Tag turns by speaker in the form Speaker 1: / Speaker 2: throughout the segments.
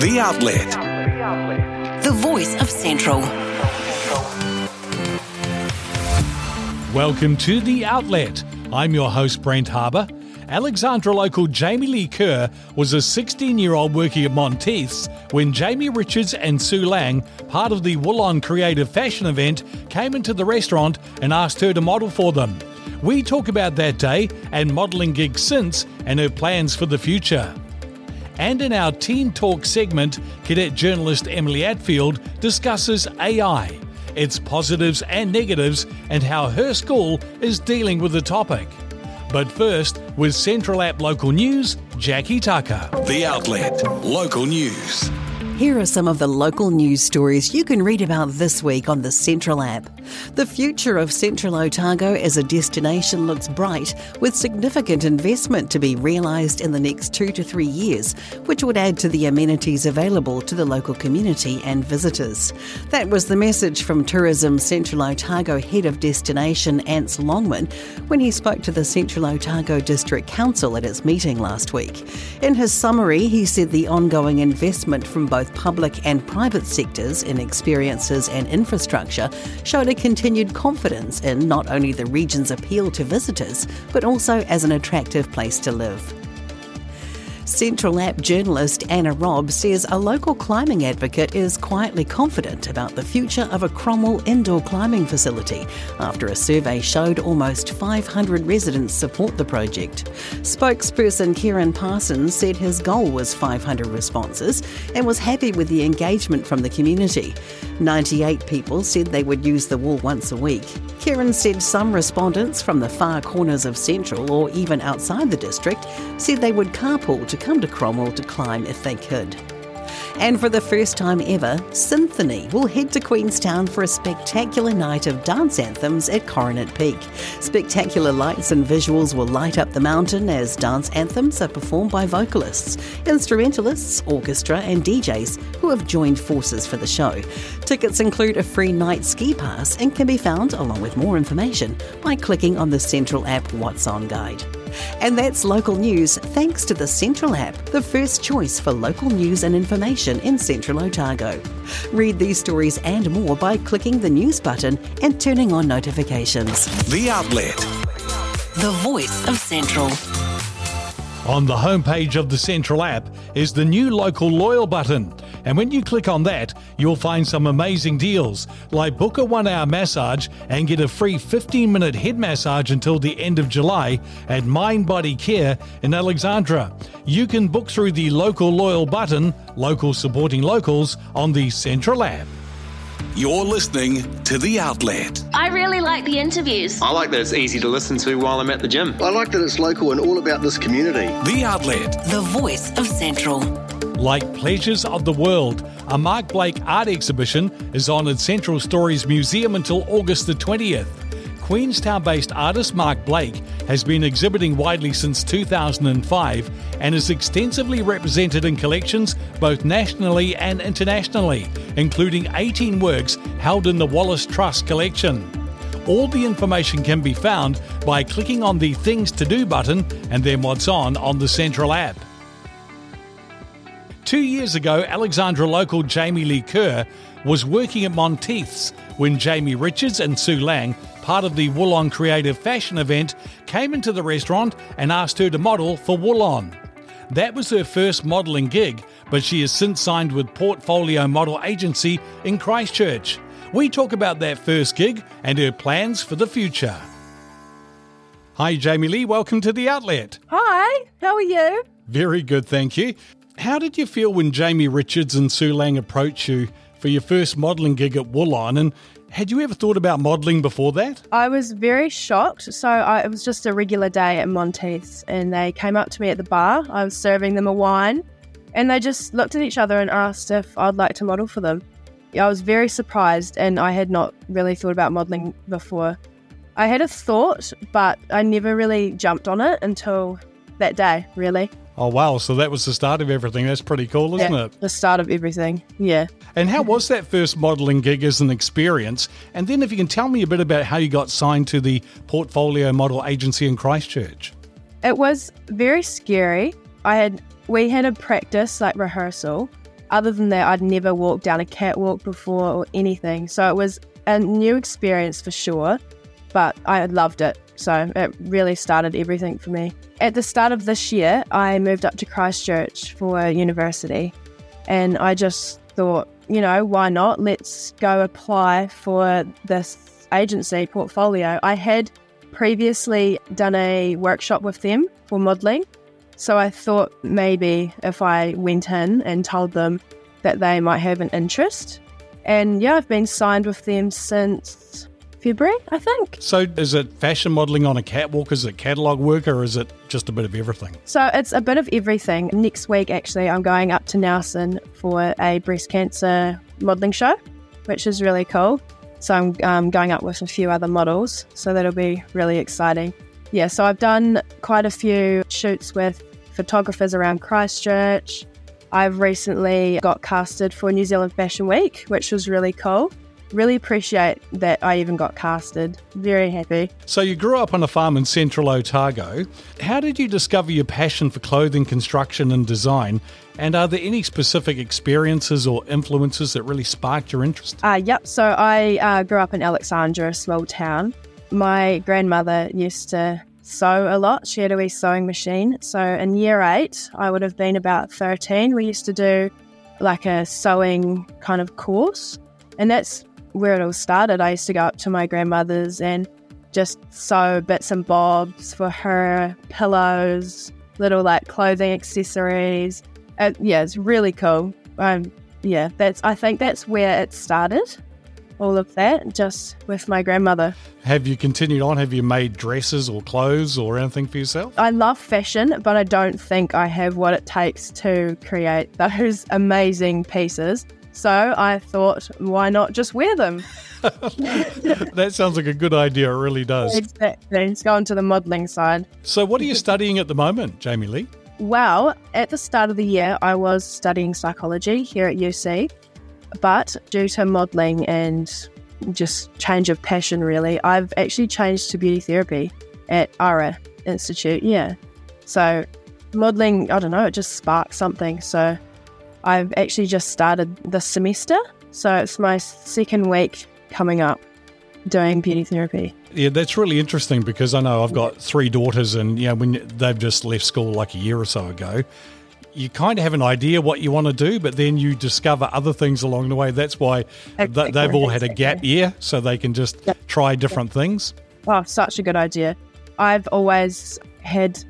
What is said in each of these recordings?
Speaker 1: The Outlet.
Speaker 2: The voice of Central.
Speaker 3: Welcome to The Outlet. I'm your host, Brent Harbour. Alexandra local Jamie-Leigh Kerr was a 16 year old working at Monteith's when Jamie Richards and Sue Laing, part of the WoolOn Creative Fashion event, came into the restaurant and asked her to model for them. We talk about that day and modelling gigs since and her plans for the future. And in our Teen Talk segment, cadet journalist Emily Attfield discusses AI, its positives and negatives, and how her school is dealing with the topic. But first, with Central App Local News, Jackie Tucker.
Speaker 1: The Outlet. Local news.
Speaker 2: Here are some of the local news stories you can read about this week on the Central app. The future of Central Otago as a destination looks bright, with significant investment to be realised in the next two to three years, which would add to the amenities available to the local community and visitors. That was the message from Tourism Central Otago Head of Destination Ants Longman when he spoke to the Central Otago District Council at its meeting last week. In his summary, he said the ongoing investment from both public and private sectors in experiences and infrastructure showed a continued confidence in not only the region's appeal to visitors, but also as an attractive place to live. Central App journalist Anna Robb says a local climbing advocate is quietly confident about the future of a Cromwell indoor climbing facility after a survey showed almost 500 residents support the project. Spokesperson Kieran Parsons said his goal was 500 responses and was happy with the engagement from the community. 98 people said they would use the wall once a week. Kieran said some respondents from the far corners of Central or even outside the district said they would carpool to come to Cromwell to climb if they could. And for the first time ever, Symphony will head to Queenstown for a spectacular night of dance anthems at Coronet Peak. Spectacular lights and visuals will light up the mountain as dance anthems are performed by vocalists, instrumentalists, orchestra, and DJs who have joined forces for the show. Tickets include a free night ski pass and can be found, along with more information, by clicking on the Central app What's On guide. And that's local news thanks to the Central app, the first choice for local news and information in Central Otago. Read these stories and more by clicking the news button and turning on notifications.
Speaker 1: The Outlet.
Speaker 2: The voice of Central.
Speaker 3: On the homepage of the Central app is the new local loyal button. And when you click on that, you'll find some amazing deals, like book a one hour massage and get a free 15 minute head massage until the end of July at Mind Body Care in Alexandra. You can book through the local loyal button, local supporting locals, on the Central app.
Speaker 1: You're listening to The Outlet.
Speaker 4: I really like the interviews.
Speaker 5: I like that it's easy to listen to while I'm at the gym.
Speaker 6: I like that it's local and all about this community.
Speaker 1: The Outlet.
Speaker 2: The voice of Central.
Speaker 3: Like Pleasures of the World, a Mark Blake art exhibition is on at Central Stories Museum until August the 20th. Queenstown based artist Mark Blake has been exhibiting widely since 2005 and is extensively represented in collections both nationally and internationally, including 18 works held in the Wallace Trust collection. All the information can be found by clicking on the Things to Do button and then what's on on the Central app. Two years ago, Alexandra local Jamie-Leigh Kerr was working at Monteith's when Jamie Richards and Sue Laing, part of the WoolOn Creative Fashion event, came into the restaurant and asked her to model for WoolOn. That was her first modelling gig, but she has since signed with Portfolio Model Agency in Christchurch. We talk about that first gig and her plans for the future. Hi, Jamie-Leigh. Welcome to the Outlet.
Speaker 7: Hi, how are you?
Speaker 3: Very good, thank you. How did you feel when Jamie Richards and Sue Laing approached you for your first modelling gig at WoolOn? And had you ever thought about modelling before that?
Speaker 7: I was very shocked. So I, it was just a regular day at Monteith's, and they came up to me at the bar. I was serving them a wine, and they just looked at each other and asked if I'd like to model for them. I was very surprised, and I had not really thought about modelling before. I had a thought, but I never really jumped on it until that day, really.
Speaker 3: Oh, wow. So that was the start of everything. That's pretty cool, isn't
Speaker 7: Yeah,
Speaker 3: it?
Speaker 7: The start of everything. Yeah.
Speaker 3: And how was that first modelling gig as an experience? And then, if you can tell me a bit about how you got signed to the Portfolio Model Agency in Christchurch.
Speaker 7: It was very scary. I had we had a practice like rehearsal other than that, I'd never walked down a catwalk before or anything. So it was a new experience for sure, but I loved it. So it really started everything for me. At the start of this year, I moved up to Christchurch for university, and I just thought, you know, why not? Let's go apply for this agency portfolio. I had previously done a workshop with them for modelling. So I thought maybe if I went in and told them that they might have an interest. And yeah, I've been signed with them since February, I think.
Speaker 3: So is it fashion modelling on a catwalk? Is it catalogue work or is it just a bit of everything?
Speaker 7: So it's a bit of everything. Next week, actually, I'm going up to Nelson for a breast cancer modelling show, which is really cool. So I'm um, going up with a few other models, so that'll be really exciting. Yeah, so I've done quite a few shoots with photographers around Christchurch. I've recently got casted for New Zealand Fashion Week, which was really cool. Really appreciate that I even got casted. Very happy.
Speaker 3: So, you grew up on a farm in central Otago. How did you discover your passion for clothing construction and design? And are there any specific experiences or influences that really sparked your interest?
Speaker 7: Uh, yep. So, I uh, grew up in Alexandra, a small town. My grandmother used to sew a lot. She had a wee sewing machine. So, in year eight, I would have been about 13. We used to do like a sewing kind of course. And that's where it all started. I used to go up to my grandmother's and just sew bits and bobs for her, pillows, little like clothing accessories. Uh, yeah, it's really cool. Um, yeah, that's. I think that's where it started. All of that just with my grandmother.
Speaker 3: Have you continued on? Have you made dresses or clothes or anything for yourself?
Speaker 7: I love fashion, but I don't think I have what it takes to create those amazing pieces. So I thought, why not just wear them?
Speaker 3: that sounds like a good idea. It really does.
Speaker 7: Exactly. Let's go into the modelling side.
Speaker 3: So, what are you studying at the moment, Jamie-Leigh?
Speaker 7: Well, at the start of the year, I was studying psychology here at UC, but due to modelling and just change of passion, really, I've actually changed to beauty therapy at ARA Institute. Yeah. So, modelling, I don't know, it just sparked something. So, I've actually just started this semester. So it's my second week coming up doing beauty therapy.
Speaker 3: Yeah, that's really interesting because I know I've got three daughters, and you know when they've just left school like a year or so ago, you kind of have an idea what you want to do, but then you discover other things along the way. That's why exactly. they've all had a gap year, so they can just yep. try different things.
Speaker 7: Oh, such a good idea! I've always had,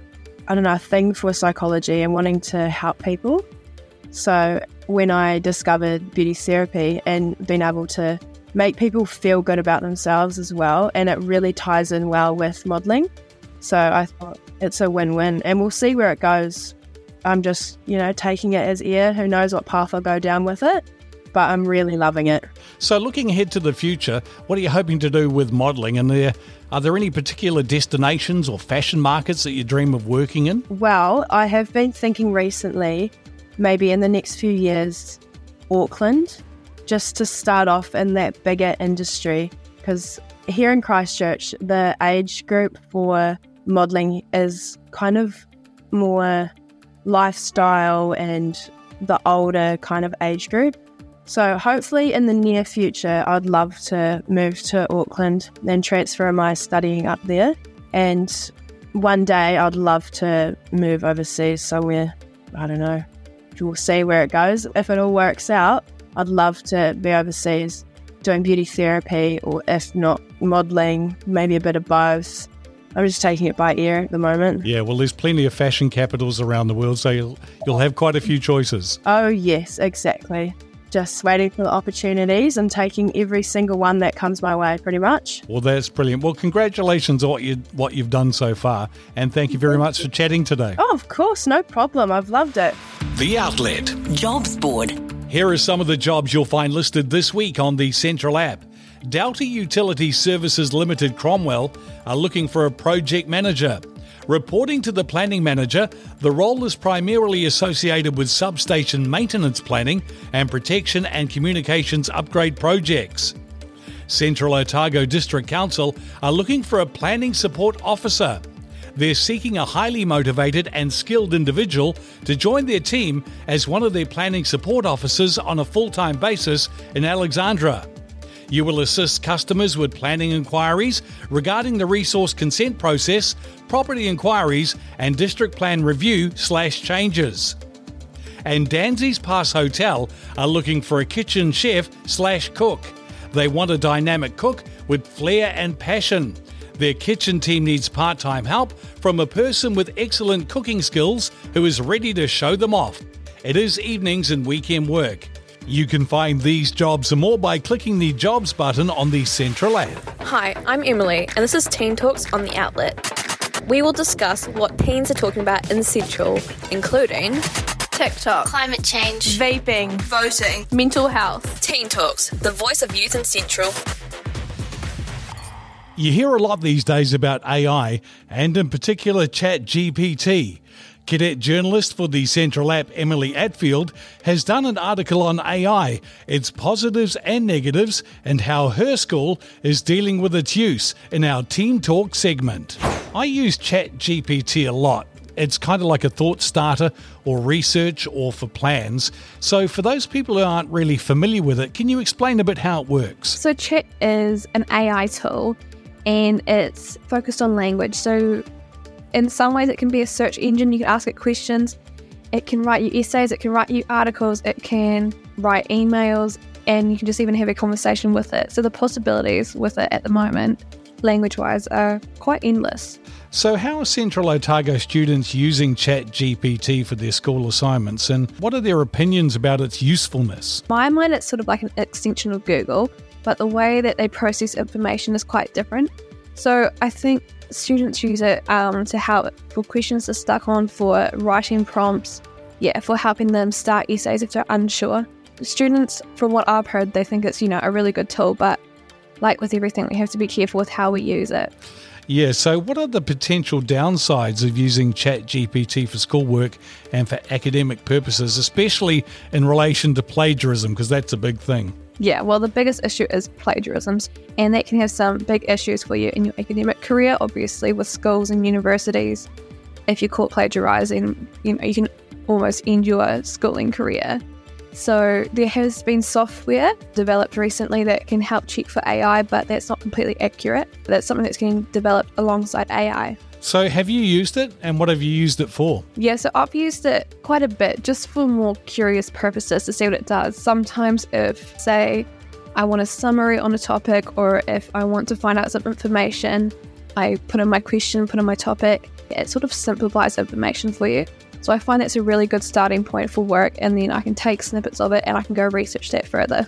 Speaker 7: I don't know, a thing for psychology and wanting to help people. So when I discovered beauty therapy and being able to make people feel good about themselves as well, and it really ties in well with modelling. So I thought it's a win win, and we'll see where it goes. I'm just, you know, taking it as ear. Who knows what path I'll go down with it, but I'm really loving it.
Speaker 3: So, looking ahead to the future, what are you hoping to do with modelling? And there, are there any particular destinations or fashion markets that you dream of working in?
Speaker 7: Well, I have been thinking recently maybe in the next few years, Auckland, just to start off in that bigger industry. Because here in Christchurch, the age group for modelling is kind of more lifestyle and the older kind of age group. So, hopefully, in the near future, I'd love to move to Auckland and transfer my studying up there. And one day, I'd love to move overseas somewhere, I don't know, we'll see where it goes. If it all works out, I'd love to be overseas doing beauty therapy, or if not modelling, maybe a bit of both. I'm just taking it by ear at the moment.
Speaker 3: Yeah, well, there's plenty of fashion capitals around the world, so you'll, you'll have quite a few choices.
Speaker 7: Oh, yes, exactly. Just waiting for the opportunities and taking every single one that comes my way, pretty much.
Speaker 3: Well, that's brilliant. Well, congratulations on what you what you've done so far, and thank you very much for chatting today.
Speaker 7: Oh, of course, no problem. I've loved it.
Speaker 1: The Outlet
Speaker 2: Jobs Board.
Speaker 3: Here are some of the jobs you'll find listed this week on the Central app. Delta Utility Services Limited Cromwell are looking for a project manager. Reporting to the planning manager, the role is primarily associated with substation maintenance planning and protection and communications upgrade projects. Central Otago District Council are looking for a planning support officer. They're seeking a highly motivated and skilled individual to join their team as one of their planning support officers on a full time basis in Alexandra. You will assist customers with planning inquiries regarding the resource consent process, property inquiries, and district plan review slash changes. And Dansey's Pass Hotel are looking for a kitchen chef slash cook. They want a dynamic cook with flair and passion. Their kitchen team needs part time help from a person with excellent cooking skills who is ready to show them off. It is evenings and weekend work. You can find these jobs and more by clicking the jobs button on the Central app.
Speaker 8: Hi, I'm Emily, and this is Teen Talks on the Outlet. We will discuss what teens are talking about in Central, including
Speaker 9: TikTok,
Speaker 10: climate change,
Speaker 9: vaping,
Speaker 10: voting,
Speaker 9: mental health.
Speaker 8: Teen Talks, the voice of youth in Central.
Speaker 3: You hear a lot these days about AI, and in particular ChatGPT. Cadet journalist for the Central app, Emily Attfield, has done an article on AI, its positives and negatives, and how her school is dealing with its use in our Teen Talk segment. I use ChatGPT a lot. It's kind of like a thought starter or research or for plans. So, for those people who aren't really familiar with it, can you explain a bit how it works?
Speaker 9: So, Chat is an AI tool and it's focused on language. So, in some ways, it can be a search engine. You can ask it questions. It can write you essays. It can write you articles. It can write emails, and you can just even have a conversation with it. So the possibilities with it at the moment, language-wise, are quite endless.
Speaker 3: So, how are Central Otago students using ChatGPT for their school assignments, and what are their opinions about its usefulness?
Speaker 9: In my mind, it's sort of like an extension of Google, but the way that they process information is quite different. So I think students use it um, to help for questions to stuck on, for writing prompts, yeah, for helping them start essays if they're unsure. Students, from what I've heard, they think it's you know a really good tool, but like with everything, we have to be careful with how we use it.
Speaker 3: Yeah, so what are the potential downsides of using ChatGPT for schoolwork and for academic purposes, especially in relation to plagiarism, because that's a big thing?
Speaker 9: Yeah, well, the biggest issue is plagiarisms, and that can have some big issues for you in your academic career, obviously, with schools and universities. If you're caught plagiarizing, you know, you can almost end your schooling career. So, there has been software developed recently that can help check for AI, but that's not completely accurate. That's something that's getting developed alongside AI.
Speaker 3: So, have you used it, and what have you used it for?
Speaker 9: Yeah, so I've used it quite a bit just for more curious purposes to see what it does. Sometimes, if, say, I want a summary on a topic, or if I want to find out some information, I put in my question, put in my topic. It sort of simplifies information for you. So I find that's a really good starting point for work, and then I can take snippets of it and I can go research that further.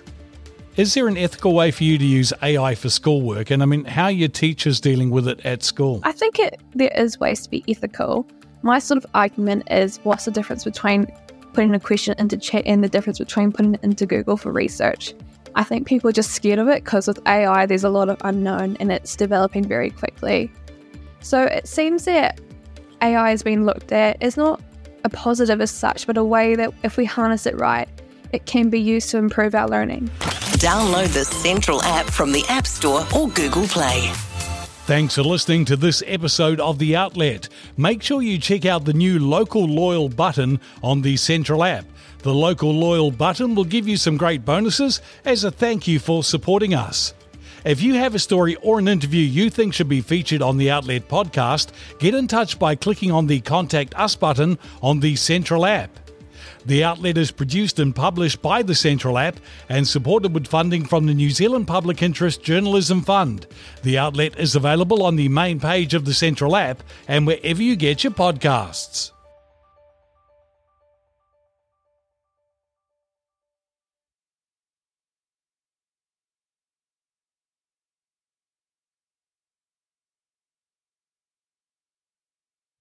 Speaker 3: Is there an ethical way for you to use AI for schoolwork? And I mean, how are your teachers dealing with it at school?
Speaker 9: I think it, there is ways to be ethical. My sort of argument is what's the difference between putting a question into chat and the difference between putting it into Google for research? I think people are just scared of it because with AI, there's a lot of unknown and it's developing very quickly. So it seems that AI has been looked at as not a positive as such, but a way that if we harness it right, it can be used to improve our learning.
Speaker 2: Download the Central app from the App Store or Google Play.
Speaker 3: Thanks for listening to this episode of The Outlet. Make sure you check out the new Local Loyal button on the Central app. The Local Loyal button will give you some great bonuses as a thank you for supporting us. If you have a story or an interview you think should be featured on the Outlet podcast, get in touch by clicking on the Contact Us button on the Central app. The outlet is produced and published by the Central app and supported with funding from the New Zealand Public Interest Journalism Fund. The outlet is available on the main page of the Central app and wherever you get your podcasts.